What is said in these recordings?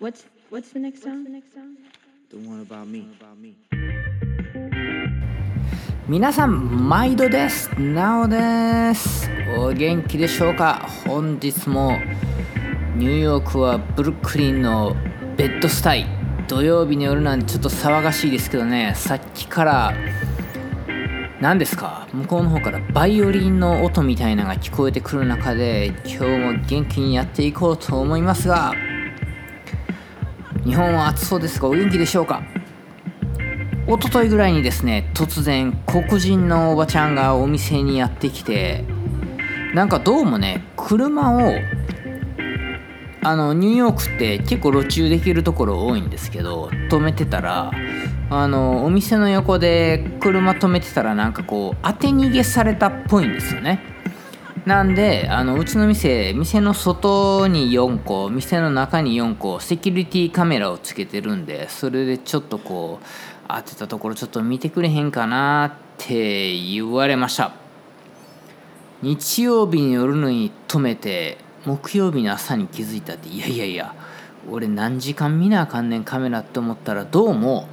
What's what's the next song? The one about me. 皆さん毎度ですなおですお元気でしょうか本日もニューヨークはブルックリンのベッドスタイ土曜日の夜なんでちょっと騒がしいですけどねさっきから何ですか向こうの方からバイオリンの音みたいなのが聞こえてくる中で今日も元気にやっていこうと思いますが日本は暑そうですがお元気でしょうか？一昨日ぐらいにですね突然黒人のおばちゃんがお店にやってきてなんかどうもね車をあのニューヨークって結構路駐できるところ多いんですけど止めてたらあのお店の横で車止めてたらなんかこう当て逃げされたっぽいんですよね。なんであのうちの店店の外に4個店の中に4個セキュリティカメラをつけてるんでそれでちょっとこう当てたところちょっと見てくれへんかなって言われました。日曜日に夜に止めて木曜日の朝に気づいたっていやいやいや俺何時間見なあかんねんカメラって思ったらどうも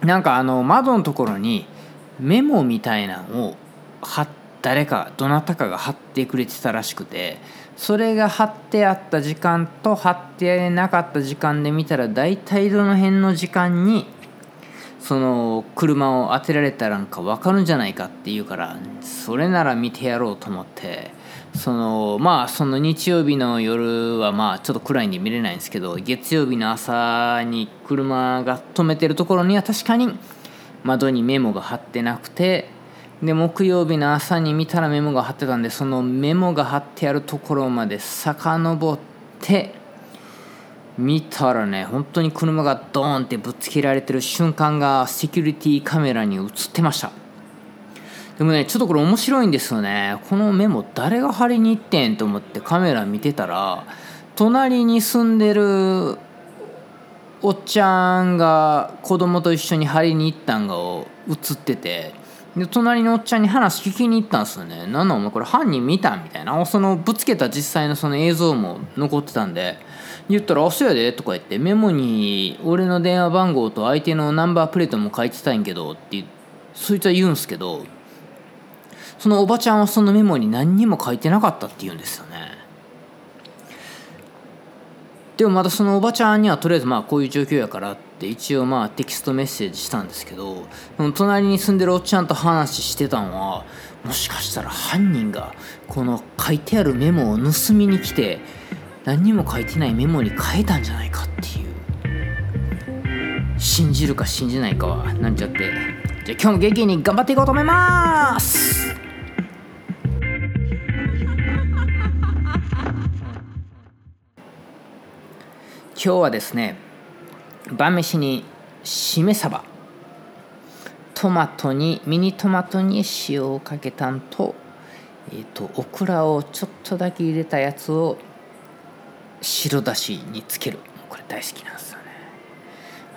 なんかあの窓のところにメモみたいなのを貼っ誰かどなたかが貼ってくれてたらしくてそれが貼ってあった時間と貼ってなかった時間で見たら大体どの辺の時間にその車を当てられたらんか分かるんじゃないかっていうからそれなら見てやろうと思ってそのまあその日曜日の夜はまあちょっと暗いんで見れないんですけど月曜日の朝に車が止めてるところには確かに窓にメモが貼ってなくてで木曜日の朝に見たらメモが貼ってたんでそのメモが貼ってあるところまで遡って見たらね本当に車がドーンってぶつけられてる瞬間がセキュリティカメラに映ってました。でもねちょっとこれ面白いんですよね。このメモ誰が貼りに行ってんと思ってカメラ見てたら隣に住んでるおっちゃんが子供と一緒に貼りに行ったんが映っててで隣のおっちゃんに話聞きに行ったんですよね「なんなんお前これ犯人見た?」みたいな。そのぶつけた実際のその映像も残ってたんで。言ったら「あそうやで」とか言ってメモに俺の電話番号と相手のナンバープレートも書いてたんけどってそいつは言うんすけどそのおばちゃんはそのメモに何にも書いてなかったって言うんですよね。でもまたそのおばちゃんにはとりあえずまあこういう状況やからって一応まあテキストメッセージしたんですけど隣に住んでるおっちゃんと話してたのはもしかしたら犯人がこの書いてあるメモを盗みに来て何にも書いてないメモに変えたんじゃないかっていう。信じるか信じないかはなんちゃって。じゃあ今日も元気に頑張っていこうと思います！今日はですね晩飯にしめ鯖。トマトにミニトマトに塩をかけたんと,、えーと、オクラをちょっとだけ入れたやつを白だしにつける。これ大好きなんですよね。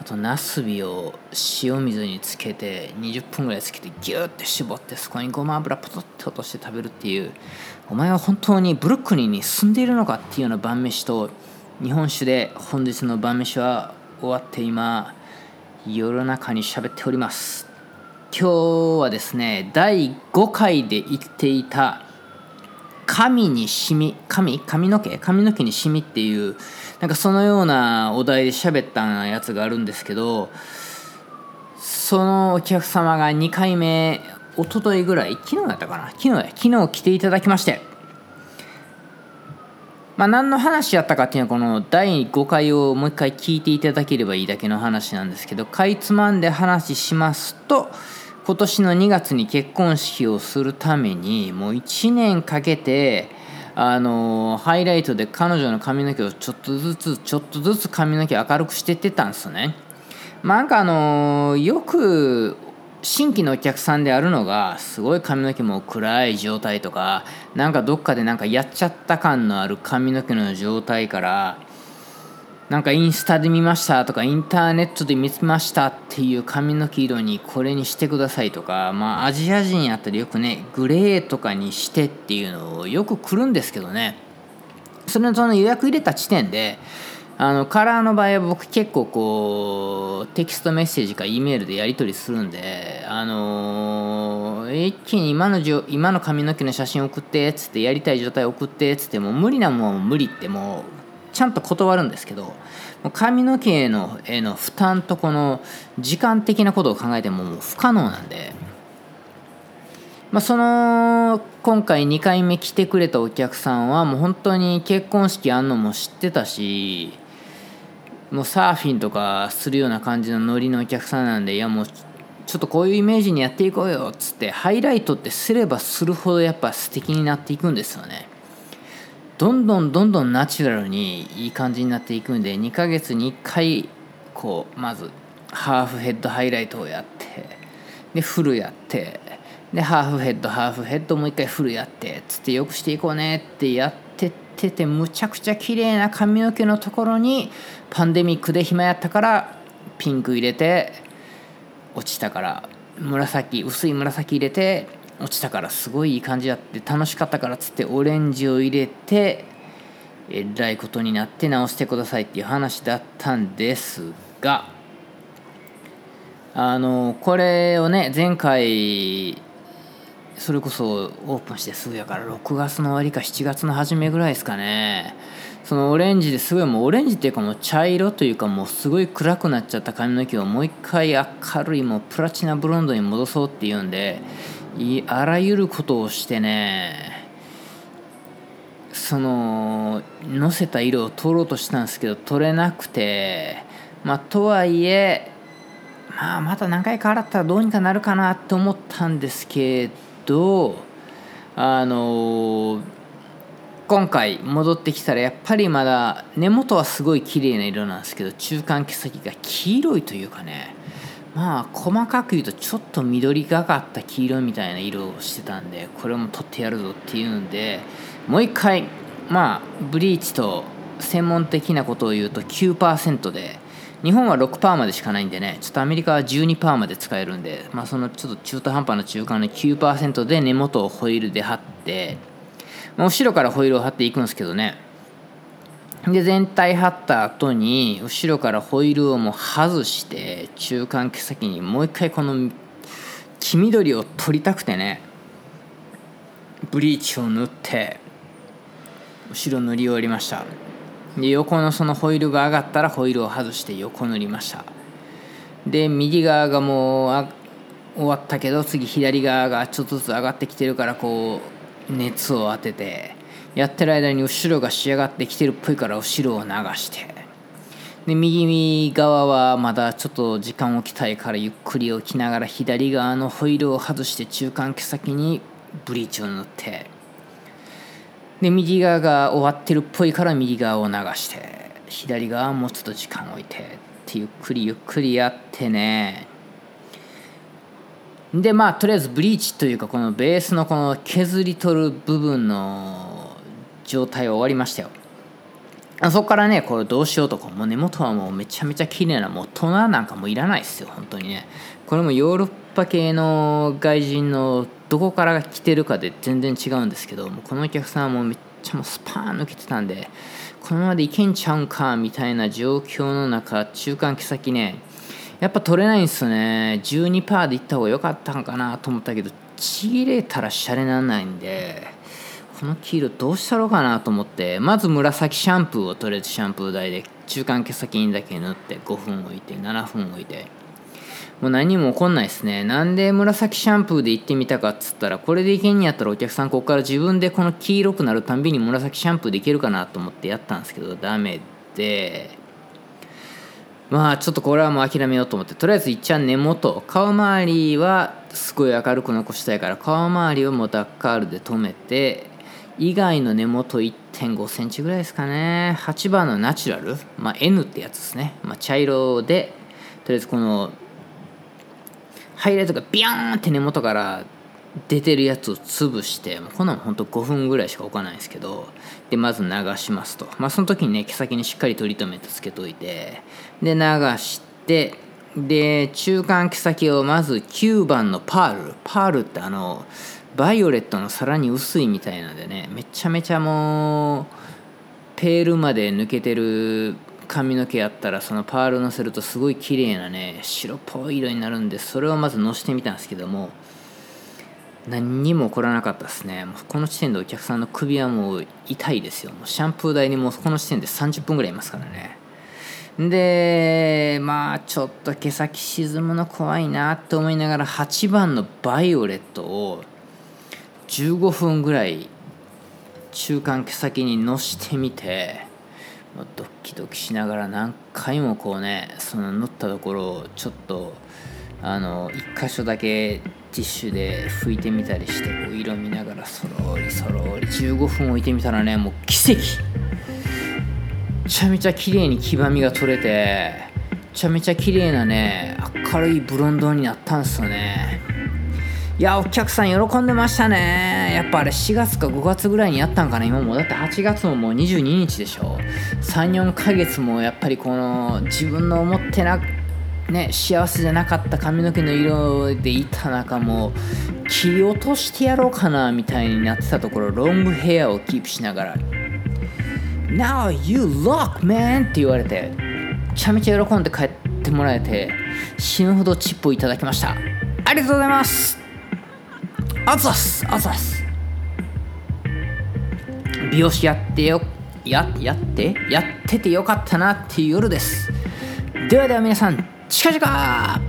あとなすびを塩水につけて20分ぐらいつけてギューって絞ってそこにごま油ポトッと落として食べるっていう。お前は本当にブルックリンに住んでいるのかっていうような晩飯と日本酒で本日の晩飯は終わって今夜中に喋っております。今日はですね第5回で言っていた髪にシミ髪髪の毛？髪の毛にシミっていうなんかそのようなお題で喋ったやつがあるんですけどそのお客様が2回目一昨日ぐらい？昨日やったかな？昨日や昨日来ていただきましてまあ、何の話やったかっていうのはこの第5回をもう一回聞いていただければいいだけの話なんですけどかいつまんで話しますと今年の2月に結婚式をするためにもう1年かけてあのハイライトで彼女の髪の毛をちょっとずつちょっとずつ髪の毛明るくしてってたんですね。なんかあのよく新規のお客さんであるのがすごい髪の毛も暗い状態とかなんかどっかでなんかやっちゃった感のある髪の毛の状態からなんかインスタで見ましたとかインターネットで見ましたっていう髪の毛色にこれにしてくださいとかまあアジア人やったらよくねグレーとかにしてっていうのをよく来るんですけどね。それのその予約入れた時点であのカラーの場合は僕結構こうテキストメッセージか E メールでやり取りするんであのー一気に今のじょ今の髪の毛の写真送ってっつってやりたい状態送ってっつってもう無理なもん無理ってもうちゃんと断るんですけど髪の毛へのへの負担とこの時間的なことを考えてももう不可能なんで。まあ、その今回2回目来てくれたお客さんはもう本当に結婚式あんのも知ってたしもうサーフィンとかするような感じのノリのお客さんなんでいやもうちょっとこういうイメージにやっていこうよっつってハイライトってすればするほどやっぱ素敵になっていくんですよね。どんどんどんどんナチュラルにいい感じになっていくんで2ヶ月に1回こうまずハーフヘッドハイライトをやってでフルやってでハーフヘッドハーフヘッドもう一回フルやってつってよくしていこうねってやってててむちゃくちゃ綺麗な髪の毛のところにパンデミックで暇やったからピンク入れて落ちたから紫薄い紫入れて落ちたからすごいいい感じやって楽しかったからっつってオレンジを入れてえらいことになって直してくださいっていう話だったんですがあのこれをね前回それこそオープンしてすぐやから6月の終わりか7月の初めぐらいですかね。そのオレンジですごいもうオレンジっていうかもう茶色というかもうすごい暗くなっちゃった髪の毛をもう一回明るいもうプラチナブロンドに戻そうっていうんであらゆることをしてねそののせた色を取ろうとしたんですけど取れなくてまあとはいえまあまた何回か洗ったらどうにかなるかなって思ったんですけどあの今回戻ってきたらやっぱりまだ根元はすごい綺麗な色なんですけど中間毛先が黄色いというかね。まあ細かく言うとちょっと緑がかった黄色みたいな色をしてたんでこれも取ってやるぞっていうんでもう一回まあブリーチと専門的なことを言うと9%で日本は6%までしかないんでねちょっとアメリカは12%まで使えるんで、まあ、そのちょっと中途半端な中間の9%で根元をホイールで貼って、まあ、後ろからホイールを貼っていくんですけどね。で全体貼った後に後ろからホイールをもう外して中間毛先にもう一回この黄緑を取りたくてねブリーチを塗って後ろ塗り終わりました。で横のそのホイールが上がったらホイールを外して横塗りました。で右側がもう終わったけど次左側がちょっとずつ上がってきてるからこう熱を当ててやってる間に後ろが仕上がってきてるっぽいから後ろを流して。で右側はまだちょっと時間置きたいからゆっくり置きながら左側のホイールを外して中間毛先にブリーチを塗って。で右側が終わってるっぽいから右側を流して左側もちょっと時間を置いてってゆっくりゆっくりやってね。でまあとりあえずブリーチというかこのベースのこの削り取る部分の状態は終わりましたよ。あそこからねこれどうしようとかもう根元はもうめちゃめちゃ綺麗なもうトナーなんかもいらないですよ本当にね。これもヨーロッパ系の外人のどこから来てるかで全然違うんですけどもこのお客さんはもうめっちゃもうスパーン抜けてたんでこのままでいけんちゃうんかみたいな状況の中中間毛先ねやっぱ取れないんですよね。12%でいった方が良かったんかなと思ったけどちぎれたらシャレなんないんでこの黄色どうしたろうかなと思ってまず紫シャンプーをとりあえずシャンプー台で中間毛先にだけ塗って5分置いて7分置いて。もう何も起こんないですね。なんで紫シャンプーで行ってみたかっつったらこれでいけんやったらお客さんここから自分でこの黄色くなるたんびに紫シャンプーでいけるかなと思ってやったんですけどダメで。まあちょっとこれはもう諦めようと思ってとりあえずいっちゃん根元。顔周りはすごい明るく残したいから顔周りをもうダッカールで留めて以外の根元1 5センチぐらいですかね。8番のナチュラル、まあ、N ってやつですね、まあ、茶色でとりあえずこのハイライトがビヨーンって根元から出てるやつを潰してこんなのほんと5分ぐらいしか置かないんですけどでまず流しますと。まあその時にね毛先にしっかりトリートメントつけといて。で流してで中間毛先をまず9番のパール。パールってあのバイオレットのさらに薄いみたいなんでねめちゃめちゃもうペールまで抜けてる髪の毛やったらそのパールのせるとすごい綺麗なね白っぽい色になるんでそれをまずのしてみたんですけども何にも起こらなかったですね。もうこの時点でお客さんの首はもう痛いですよ。もうシャンプー台にもうこの時点で30分ぐらいいますからね。でまあちょっと毛先沈むの怖いなって思いながら8番のバイオレットを15分ぐらい中間毛先にのしてみてもうドキドキしながら何回もこうねその乗ったところをちょっとあの1箇所だけティッシュで拭いてみたりしてこう色見ながらそろりそろり15分置いてみたらねもう奇跡。めちゃめちゃ綺麗に黄ばみが取れてめちゃめちゃ綺麗なね明るいブロンドになったんですよね。いやお客さん喜んでましたね。やっぱあれ4月か5月ぐらいにやったんかな今も。だって8月ももう22日でしょ。34ヶ月もやっぱりこの自分の思ってなね幸せじゃなかった髪の毛の色でいた中も切り落としてやろうかなみたいになってたところロングヘアをキープしながら。Now you look man! って言われてめちゃめちゃ喜んで帰ってもらえて死ぬほどチップをいただきました。ありがとうございます。あざすあざす美容師やってよ。ややって？やっててよかったなっていう夜です。ではでは皆さん近々